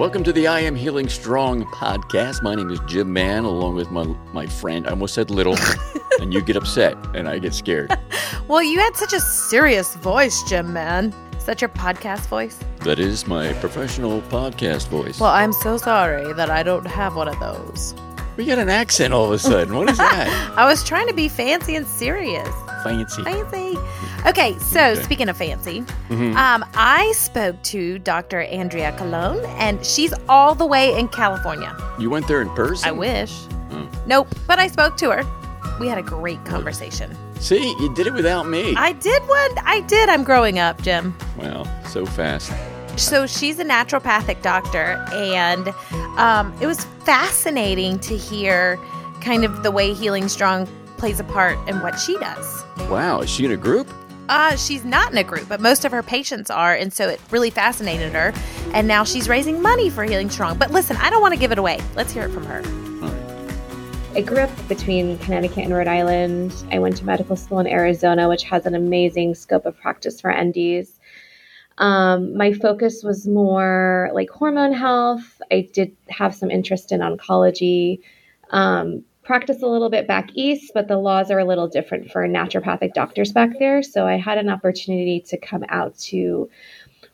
Welcome to the I Am Healing Strong podcast. My name is Jim Mann, along with my my friend. I almost said little, and you get upset, and I get scared. Well, you had such a serious voice, Jim Mann. Is that your podcast voice? That is my professional podcast voice. Well, I'm so sorry that I don't have one of those. we got an accent all of a sudden. What is that? I was trying to be fancy and serious. Fancy. Fancy. Okay, so Okay. speaking of fancy, Mhm. um, I spoke to Dr. Andrea Colon, and she's all the way in California. You went there in person? I wish. Oh. Nope, but I spoke to her. We had a great conversation. See, you did it without me. I did one. I did. I'm growing up, Jim. wow, so fast. So she's a naturopathic doctor, and um, it was fascinating to hear kind of the way Healing Strong plays a part in what she does. Wow, is she in a group? Uh, she's not in a group, but most of her patients are, and so it really fascinated her. And now she's raising money for Healing Strong. But listen, I don't want to give it away. Let's hear it from her. I grew up between Connecticut and Rhode Island. I went to medical school in Arizona, which has an amazing scope of practice for NDs. Um, my focus was more like hormone health. I did have some interest in oncology. Um, practice a little bit back east, but the laws are a little different for naturopathic doctors back there. So I had an opportunity to come out to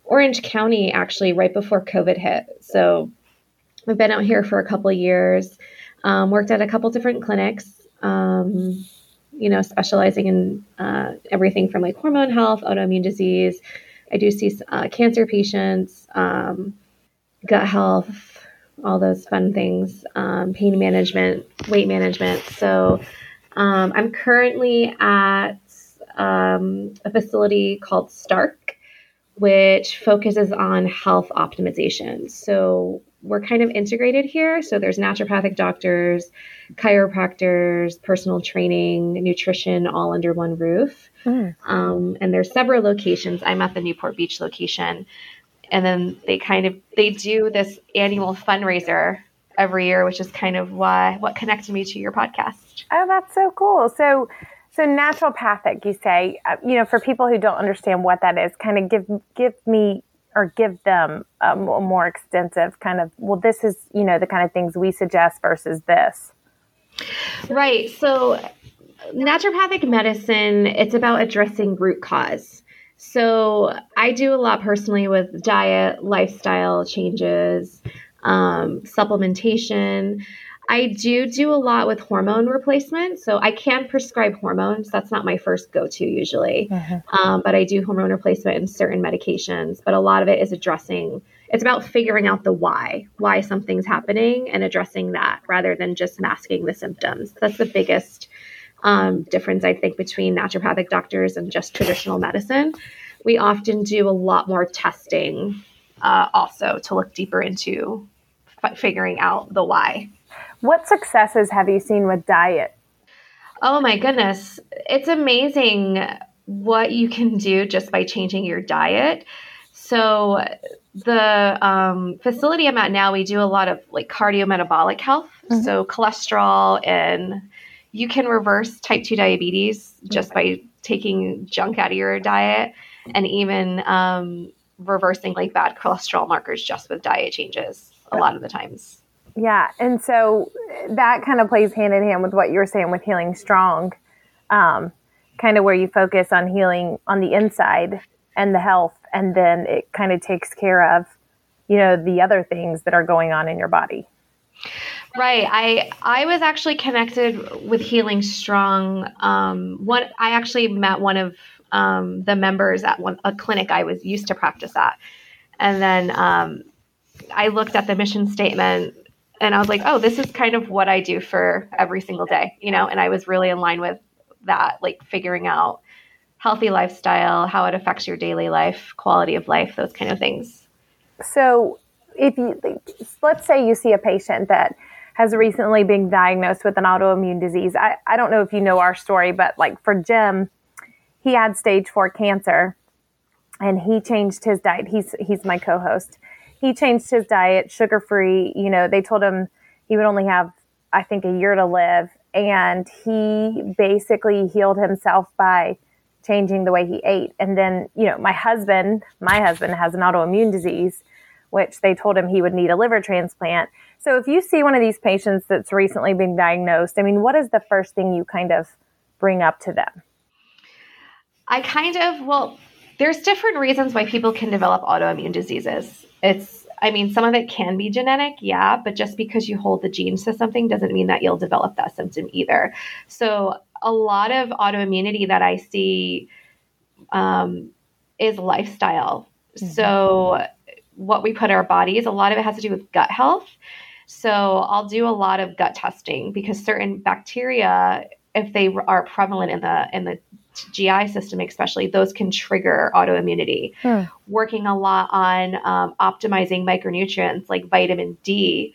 Orange County actually right before COVID hit. So I've been out here for a couple years um, worked at a couple different clinics um, you know specializing in uh, everything from like hormone health autoimmune disease i do see uh, cancer patients um, gut health all those fun things um, pain management weight management so um, i'm currently at um, a facility called stark which focuses on health optimization so we're kind of integrated here. So there's naturopathic doctors, chiropractors, personal training, nutrition, all under one roof. Um, and there's several locations. I'm at the Newport Beach location, and then they kind of they do this annual fundraiser every year, which is kind of why what connected me to your podcast. Oh, that's so cool. So, so naturopathic, you say, uh, you know, for people who don't understand what that is, kind of give give me or give them a more extensive kind of. Well, this is you know the kind of things we suggest versus this. Right. So, naturopathic medicine, it's about addressing root cause. So, I do a lot personally with diet, lifestyle changes, um, supplementation. I do do a lot with hormone replacement. So, I can prescribe hormones. That's not my first go to usually. Um, but I do hormone replacement in certain medications. But a lot of it is addressing, it's about figuring out the why, why something's happening and addressing that rather than just masking the symptoms. That's the biggest um, difference, I think, between naturopathic doctors and just traditional medicine. We often do a lot more testing uh, also to look deeper into f- figuring out the why. What successes have you seen with diet? Oh my goodness. It's amazing what you can do just by changing your diet. So, the um, facility I'm at now, we do a lot of like cardiometabolic health. So, cholesterol, and you can reverse type 2 diabetes just by taking junk out of your diet and even um, reversing like bad cholesterol markers just with diet changes a lot of the times. Yeah, and so that kind of plays hand in hand with what you were saying with healing strong, um, kind of where you focus on healing on the inside and the health, and then it kind of takes care of, you know, the other things that are going on in your body. Right. I I was actually connected with Healing Strong. Um, what I actually met one of um, the members at one a clinic I was used to practice at, and then um, I looked at the mission statement and I was like, oh, this is kind of what I do for every single day, you know. And I was really in line with that, like figuring out healthy lifestyle, how it affects your daily life, quality of life, those kind of things. So, if you let's say you see a patient that has recently been diagnosed with an autoimmune disease, I, I don't know if you know our story, but like for Jim, he had stage four cancer, and he changed his diet. He's he's my co-host. He changed his diet, sugar free. You know, they told him he would only have, I think, a year to live, and he basically healed himself by changing the way he ate. And then, you know, my husband, my husband has an autoimmune disease. which they told him he would need a liver transplant. So if you see one of these patients that's recently been diagnosed, I mean, what is the first thing you kind of bring up to them? I kind of, well, there's different reasons why people can develop autoimmune diseases. It's, I mean, some of it can be genetic, yeah, but just because you hold the genes to something doesn't mean that you'll develop that symptom either. So a lot of autoimmunity that I see um, is lifestyle. Mm-hmm. So what we put our bodies, a lot of it has to do with gut health. So I'll do a lot of gut testing because certain bacteria, if they are prevalent in the in the GI system, especially, those can trigger autoimmunity. Hmm. Working a lot on um, optimizing micronutrients like vitamin D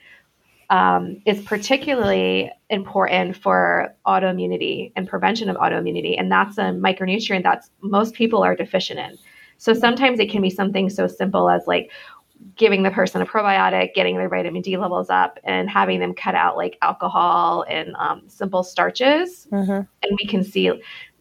um, is particularly important for autoimmunity and prevention of autoimmunity. And that's a micronutrient that most people are deficient in. So sometimes it can be something so simple as like giving the person a probiotic, getting their vitamin D levels up, and having them cut out like alcohol and um, simple starches. Mm-hmm. And we can see,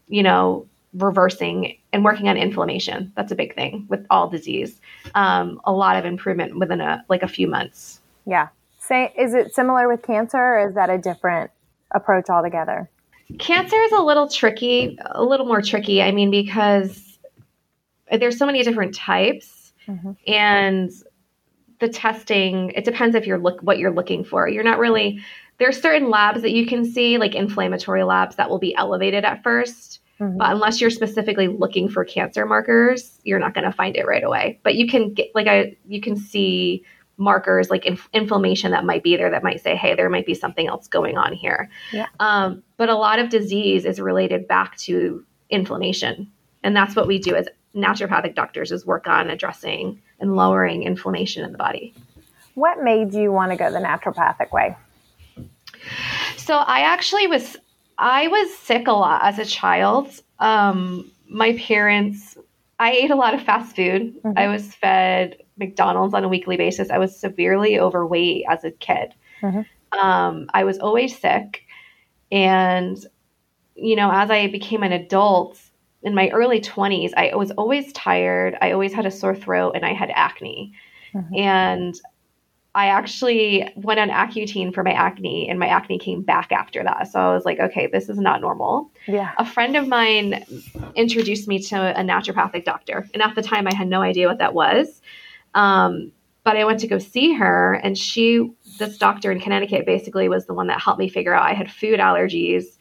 you know, reversing and working on inflammation. That's a big thing with all disease. Um, a lot of improvement within a like a few months. Yeah. Say, is it similar with cancer, or is that a different approach altogether? Cancer is a little tricky, a little more tricky. I mean, because there's so many different types mm-hmm. and the testing it depends if you're look what you're looking for you're not really there's certain labs that you can see like inflammatory labs that will be elevated at 1st mm-hmm. but unless you're specifically looking for cancer markers you're not going to find it right away but you can get like i you can see markers like inf- inflammation that might be there that might say hey there might be something else going on here yeah. um, but a lot of disease is related back to inflammation and that's what we do as naturopathic doctors is work on addressing and lowering inflammation in the body. What made you want to go the naturopathic way? So I actually was I was sick a lot as a child. Um, my parents I ate a lot of fast food. Mm-hmm. I was fed McDonald's on a weekly basis. I was severely overweight as a kid. Mm-hmm. Um, I was always sick. And, you know, as I became an adult, in my early 20s, I was always tired. I always had a sore throat and I had acne. Mm-hmm. And I actually went on Accutane for my acne, and my acne came back after that. So I was like, okay, this is not normal. Yeah. A friend of mine introduced me to a naturopathic doctor, and at the time, I had no idea what that was. Um, but I went to go see her, and she, this doctor in Connecticut, basically was the one that helped me figure out I had food allergies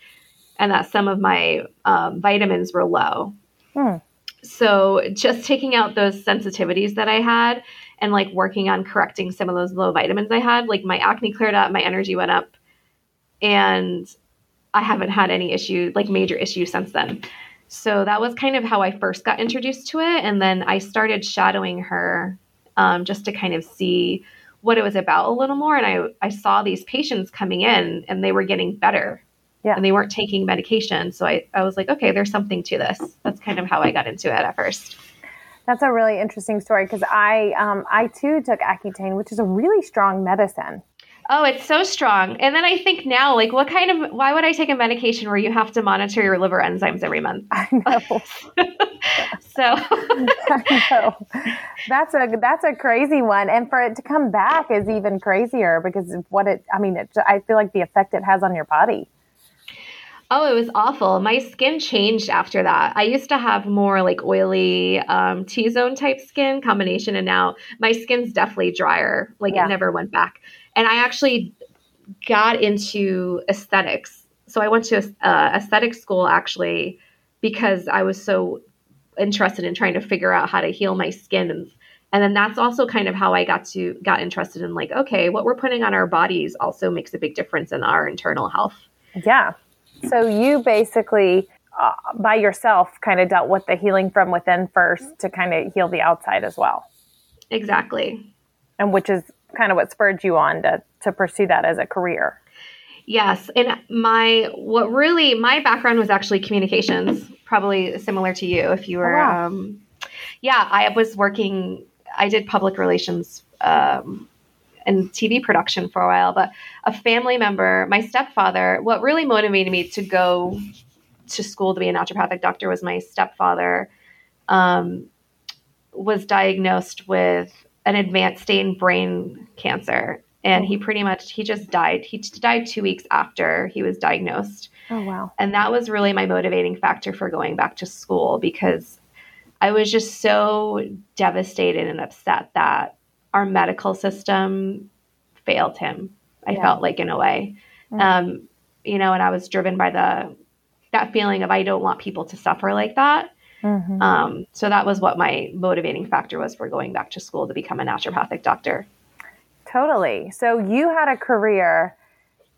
and that some of my um, vitamins were low. Hmm. So just taking out those sensitivities that I had and like working on correcting some of those low vitamins I had, like my acne cleared up, my energy went up, and I haven't had any issue, like major issues since then. So that was kind of how I first got introduced to it. And then I started shadowing her um, just to kind of see what it was about a little more. And I, I saw these patients coming in and they were getting better yeah. And they weren't taking medication. So I, I was like, okay, there's something to this. That's kind of how I got into it at first. That's a really interesting story because I, um, I too took Accutane, which is a really strong medicine. Oh, it's so strong. And then I think now, like, what kind of, why would I take a medication where you have to monitor your liver enzymes every month? I know. so I know. That's a, that's a crazy one. And for it to come back is even crazier because of what it, I mean, it, I feel like the effect it has on your body. Oh, it was awful. My skin changed after that. I used to have more like oily um, T zone type skin combination, and now my skin's definitely drier. Like yeah. it never went back. And I actually got into aesthetics. So I went to uh, aesthetic school actually because I was so interested in trying to figure out how to heal my skin and and then that's also kind of how I got to got interested in like okay what we're putting on our bodies also makes a big difference in our internal health. Yeah, so you basically, uh, by yourself, kind of dealt with the healing from within first to kind of heal the outside as well. Exactly. And which is kind of what spurred you on to to pursue that as a career. Yes, and my what really my background was actually communications, probably similar to you. If you were, oh, wow. um, yeah, I was working. I did public relations um, and TV production for a while, but a family member, my stepfather, what really motivated me to go to school to be a naturopathic doctor was my stepfather um, was diagnosed with an advanced stage brain cancer and he pretty much he just died he died two weeks after he was diagnosed Oh wow. and that was really my motivating factor for going back to school because i was just so devastated and upset that our medical system failed him i Yeah. felt like in a way Mhm. um, you know and i was driven by the that feeling of i don't want people to suffer like that Mhm. um, so that was what my motivating factor was for going back to school to become a naturopathic doctor Totally. So you had a career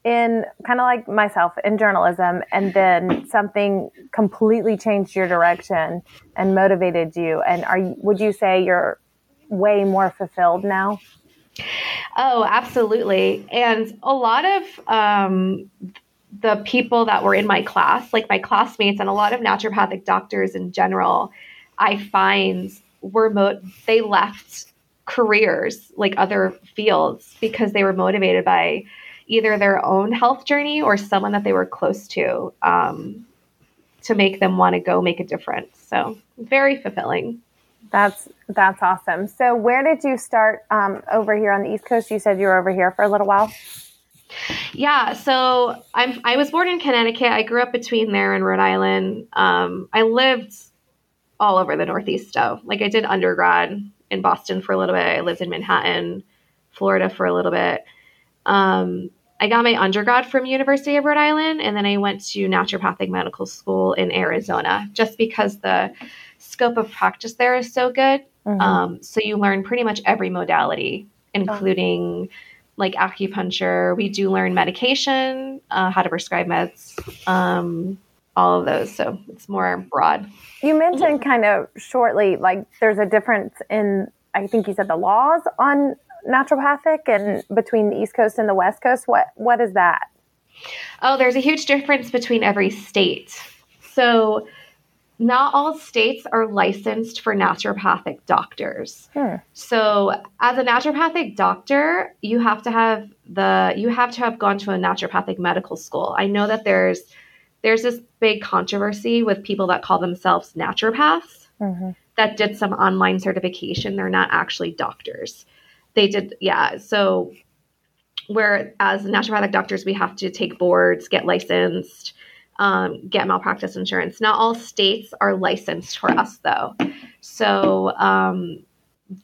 in kind of like myself in journalism, and then something completely changed your direction and motivated you. And are you, would you say you're way more fulfilled now? Oh, absolutely. And a lot of um, the people that were in my class, like my classmates and a lot of naturopathic doctors in general, I find were mo- they left careers like other fields because they were motivated by either their own health journey or someone that they were close to um, to make them want to go make a difference. So very fulfilling. That's that's awesome. So where did you start um, over here on the East Coast? You said you were over here for a little while. Yeah, so I'm I was born in Connecticut. I grew up between there and Rhode Island. Um, I lived all over the Northeast though. Like I did undergrad in Boston for a little bit. I lived in Manhattan, Florida for a little bit. Um, I got my undergrad from University of Rhode Island, and then I went to naturopathic medical school in Arizona, just because the scope of practice there is so good. Mhm. Um, so you learn pretty much every modality, including like acupuncture. We do learn medication, uh, how to prescribe meds, um, all of those. So it's more broad. You mentioned kind of shortly, like there's a difference in, I think you said the laws on naturopathic and between the East Coast and the West Coast. What what is that? Oh, there's a huge difference between every state. So not all states are licensed for naturopathic doctors. Hmm. So as a naturopathic doctor, you have to have the you have to have gone to a naturopathic medical school. I know that there's there's this big controversy with people that call themselves naturopaths Mhm. that did some online certification. They're not actually doctors. They did, yeah. So, where as naturopathic doctors, we have to take boards, get licensed, um, get malpractice insurance. Not all states are licensed for us, though. So, um,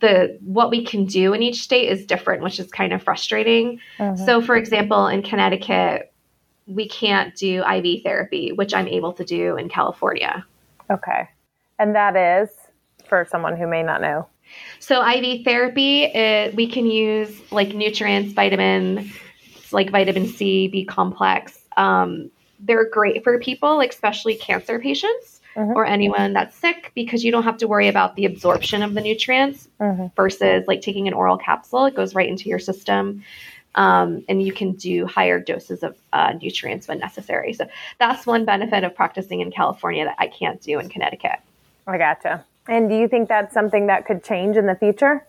the what we can do in each state is different, which is kind of frustrating. Mhm. So, for example, in Connecticut, we can't do IV therapy, which I'm able to do in California. Okay. And that is for someone who may not know. So IV therapy, it, we can use like nutrients, vitamins, like vitamin C, B complex. Um, they're great for people, like especially cancer patients Mhm. or anyone that's sick, because you don't have to worry about the absorption of the nutrients Mhm. versus like taking an oral capsule. It goes right into your system. Um, and you can do higher doses of uh, nutrients when necessary. So that's one benefit of practicing in California that I can't do in Connecticut. I gotcha. And do you think that's something that could change in the future?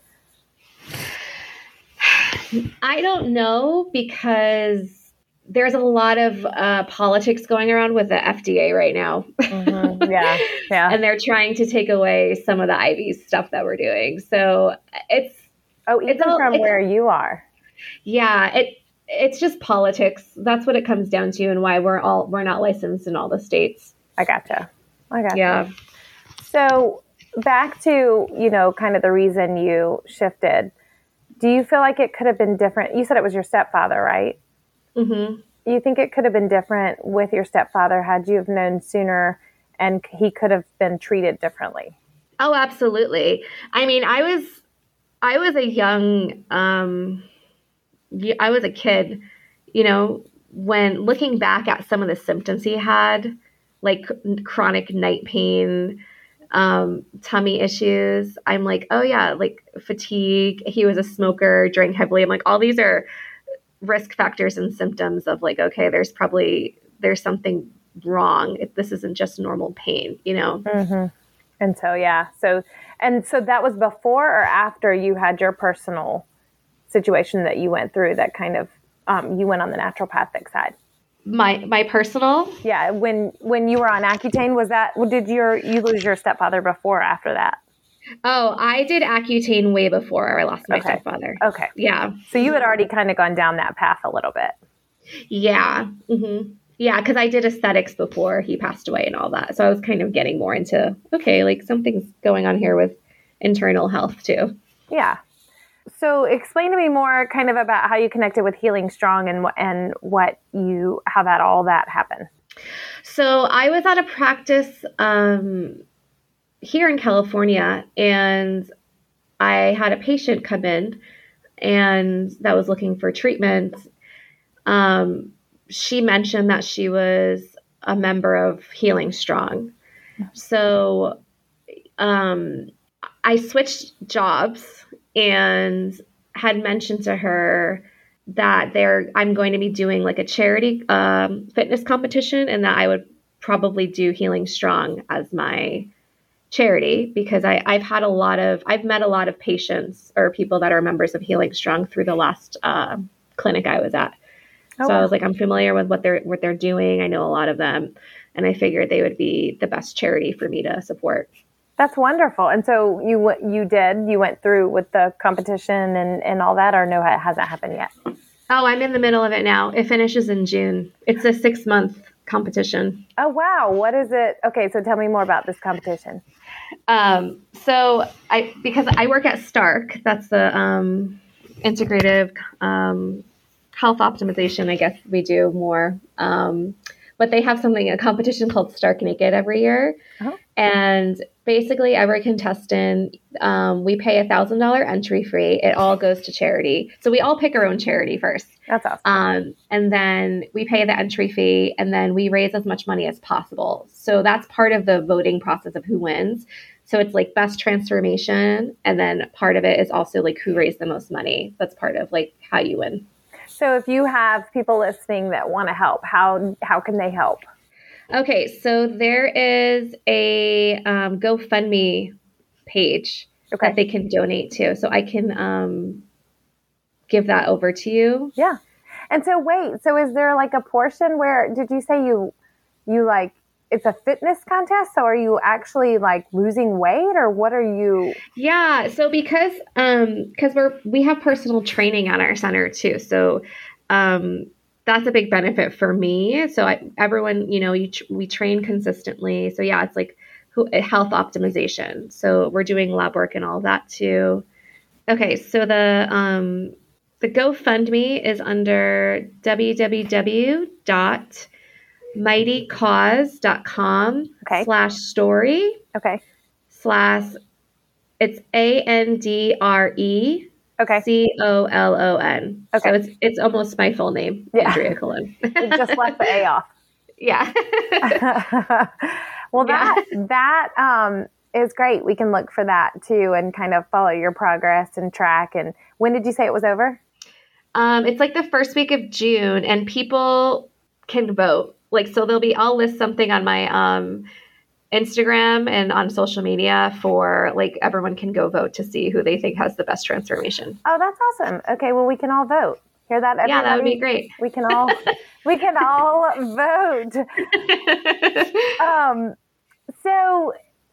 I don't know because there's a lot of uh, politics going around with the FDA right now. Mhm. Yeah. Yeah. and they're trying to take away some of the IV stuff that we're doing. So it's, oh, even it's all- from it's- where you are. yeah, it, it's just politics. That's what it comes down to and why we're all, we're not licensed in all the states. I gotcha. I gotcha. Yeah. So back to, you know, kind of the reason you shifted. Do you feel like it could have been different? You said it was your stepfather, right? Hmm Do you think it could have been different with your stepfather had you have known sooner and he could have been treated differently? Oh, absolutely. I mean, I was I was a young um I was a kid, you know, when looking back at some of the symptoms he had, like chronic night pain, um tummy issues, I'm like, "Oh yeah, like fatigue, he was a smoker, drank heavily." I'm like, "All these are risk factors and symptoms of like, okay, there's probably there's something wrong. If this isn't just normal pain, you know." Mm-hmm. And so, yeah. So, and so that was before or after you had your personal situation that you went through that kind of, um, you went on the naturopathic side. My my personal Yeah. When, when you were on Accutane, was that, did your, you lose your stepfather before or after that? Oh, I did Accutane way before I lost my Okay. stepfather. Okay. Yeah. So you had already kind of gone down that path a little bit. Yeah. hmm Yeah, because I did aesthetics before he passed away and all that. So I was kind of getting more into okay, like something's going on here with internal health too. Yeah. So explain to me more kind of about how you connected with Healing Strong and what and what you how that all that happened. So I was at a practice um, here in California, and I had a patient come in, and that was looking for treatment. Um, she mentioned that she was a member of Healing Strong, so um, I switched jobs and had mentioned to her that there I'm going to be doing like a charity um, fitness competition and that I would probably do Healing Strong as my charity because I, I've had a lot of I've met a lot of patients or people that are members of Healing Strong through the last uh, clinic I was at. Oh, so I was like, I'm familiar with what they're what they're doing. I know a lot of them, and I figured they would be the best charity for me to support. That's wonderful. And so you you did you went through with the competition and and all that, or no, it hasn't happened yet. Oh, I'm in the middle of it now. It finishes in June. It's a six month competition. Oh wow, what is it? Okay, so tell me more about this competition. Um, so I because I work at Stark, that's the um, integrative um, health optimization. I guess we do more. Um, but they have something a competition called Stark Naked every year, Oh. and basically every contestant um, we pay a thousand dollar entry fee. It all goes to charity. So we all pick our own charity first. That's awesome. Um, and then we pay the entry fee and then we raise as much money as possible. So that's part of the voting process of who wins. So it's like best transformation. And then part of it is also like who raised the most money. That's part of like how you win. So if you have people listening that want to help, how how can they help? Okay. So there is a um, GoFundMe page Okay. that they can donate to. So I can um, give that over to you. Yeah. And so wait, so is there like a portion where did you say you you like it's a fitness contest? So are you actually like losing weight or what are you Yeah, so because um because we're we have personal training at our center too. So um that's a big benefit for me. So I, everyone, you know, you tr- we train consistently. So yeah, it's like who, health optimization. So we're doing lab work and all that too. Okay, so the um the GoFundMe is under www.mightycause.com Okay. slash story Okay. slash it's A N D R E Okay. C O L O N. Okay. So it's it's almost my full name, Yeah. Andrea. You just left the A off. yeah. well Yeah. that that um is great. We can look for that too and kind of follow your progress and track and when did you say it was over? um, it's like the first week of June, and people can vote. Like so, they'll be I'll list something on my um Instagram and on social media for like everyone can go vote to see who they think has the best transformation. Oh, that's awesome. Okay, well we can all vote. Hear that everybody? Yeah, that would be great. We can all we can all vote. Um, so,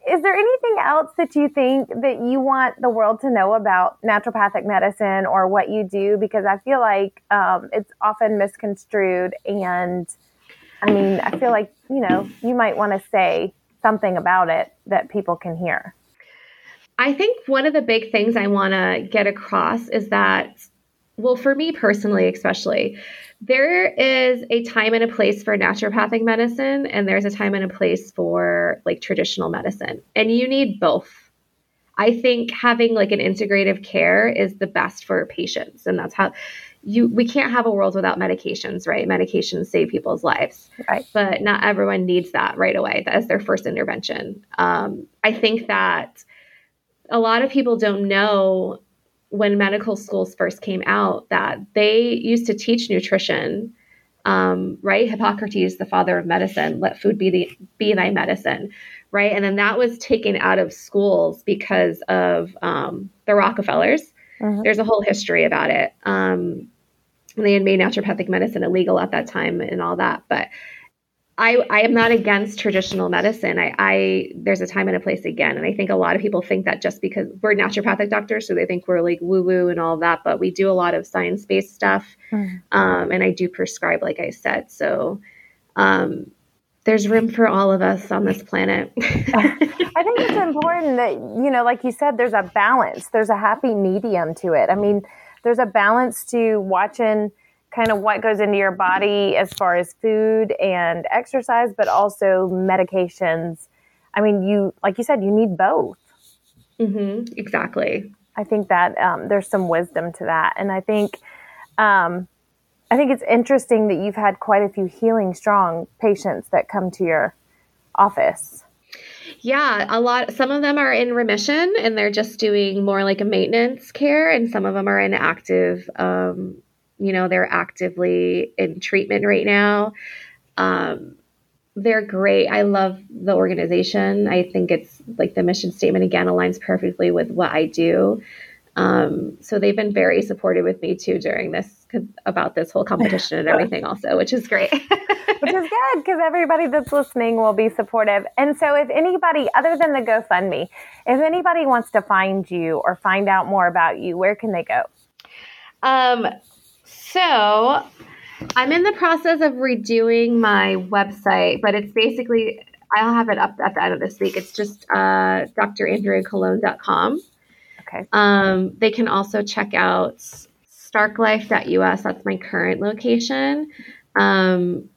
is there anything else that you think that you want the world to know about naturopathic medicine or what you do? Because I feel like um, it's often misconstrued, and I mean, I feel like you know you might want to say something about it that people can hear. I think one of the big things I want to get across is that, well, for me personally, especially, there is a time and a place for naturopathic medicine, and there's a time and a place for like traditional medicine, and you need both. I think having like an integrative care is the best for patients, and that's how you we can't have a world without medications, right? Medications save people's lives Right. but not everyone needs that right away as their first intervention. Um, I think that a lot of people don't know when medical schools first came out that they used to teach nutrition. Um, right, Hippocrates, the father of medicine, let food be the be thy medicine, right? And then that was taken out of schools because of um, the Rockefellers. Mhm. There's a whole history about it. Um, and they had made naturopathic medicine illegal at that time and all that. But I, I am not against traditional medicine. I, I there's a time and a place again, and I think a lot of people think that just because we're naturopathic doctors, so they think we're like woo woo and all that, but we do a lot of science based stuff, mm. um, and I do prescribe, like I said. So um, there's room for all of us on this planet. I think it's important that you know, like you said, there's a balance. There's a happy medium to it. I mean, there's a balance to watching kind of what goes into your body as far as food and exercise, but also medications. I mean, you, like you said, you need both. Mm-hmm, exactly. I think that um, there's some wisdom to that. And I think, um, I think it's interesting that you've had quite a few healing strong patients that come to your office. Yeah, a lot. Some of them are in remission and they're just doing more like a maintenance care, and some of them are in active um, you know, they're actively in treatment right now. Um, they're great. I love the organization. I think it's like the mission statement again aligns perfectly with what I do. Um, so they've been very supportive with me too during this about this whole competition and everything also, which is great. which is good because everybody that's listening will be supportive. And so if anybody other than the GoFundMe, if anybody wants to find you or find out more about you, where can they go? Um, so I'm in the process of redoing my website, but it's basically, I'll have it up at the end of this week. It's just uh, drandreacolon.com. Okay. Um, they can also check out starklife.us. That's my current location. Um,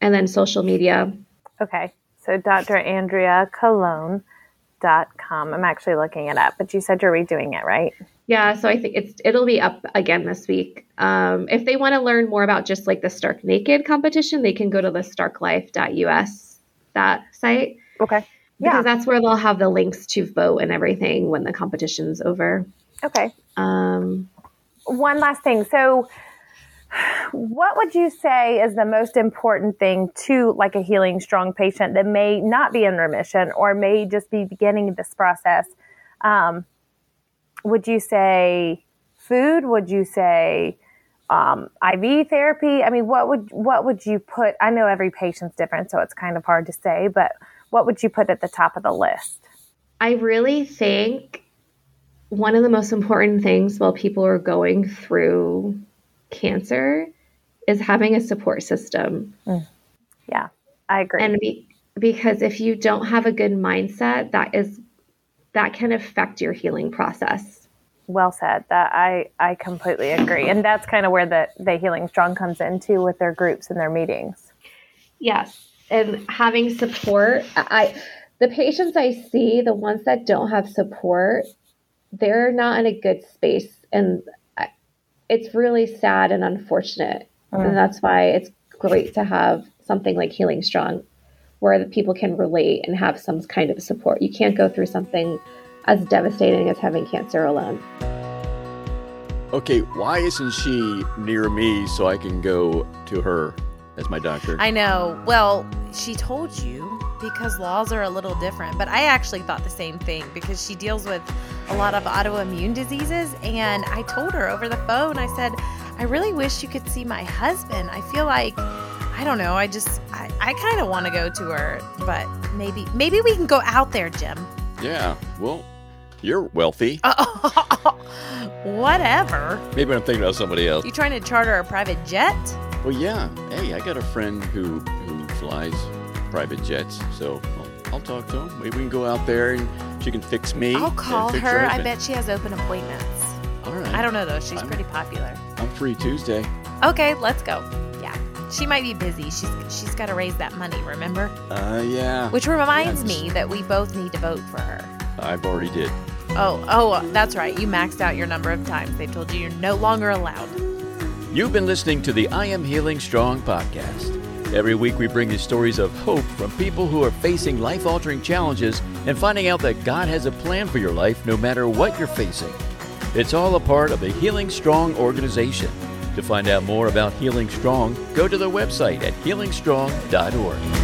and then social media. Okay. So drandreacolon.com. I'm actually looking it up, but you said you're redoing it, right? Yeah, so I think it's it'll be up again this week. Um, if they want to learn more about just like the Stark Naked competition, they can go to the starklife.us that site. Okay. Yeah. Because that's where they'll have the links to vote and everything when the competition's over. Okay. Um, one last thing. So what would you say is the most important thing to like a healing strong patient that may not be in remission or may just be beginning this process? Um, would you say food? Would you say um, IV therapy? I mean, what would what would you put? I know every patient's different, so it's kind of hard to say, but what would you put at the top of the list? I really think one of the most important things while people are going through cancer is having a support system. Mm. Yeah, I agree. And be, because if you don't have a good mindset, that is that can affect your healing process. Well said. That I I completely agree, and that's kind of where the the healing strong comes into with their groups and their meetings. Yes, and having support. I the patients I see, the ones that don't have support, they're not in a good space, and it's really sad and unfortunate. Mm. And that's why it's great to have something like Healing Strong where the people can relate and have some kind of support. You can't go through something as devastating as having cancer alone. Okay, why isn't she near me so I can go to her as my doctor? I know. Well, she told you because laws are a little different, but I actually thought the same thing because she deals with a lot of autoimmune diseases. And I told her over the phone, I said, I really wish you could see my husband. I feel like I don't know. I just I, I kind of want to go to her, but maybe maybe we can go out there, Jim. Yeah. Well, you're wealthy. whatever. Maybe I'm thinking about somebody else. You trying to charter a private jet? Well, yeah. Hey, I got a friend who who flies private jets, so I'll, I'll talk to him. Maybe we can go out there and she can fix me. I'll call her. her I bet she has open appointments. All right. I don't know though. She's I'm, pretty popular. I'm free Tuesday. Okay, let's go. Yeah, she might be busy. She's she's got to raise that money, remember? Uh, yeah. Which reminds me that we both need to vote for her. I've already did. Oh, oh, that's right. You maxed out your number of times. They told you you're no longer allowed. You've been listening to the I Am Healing Strong podcast. Every week we bring you stories of hope from people who are facing life altering challenges and finding out that God has a plan for your life no matter what you're facing. It's all a part of the Healing Strong organization. To find out more about Healing Strong, go to their website at healingstrong.org.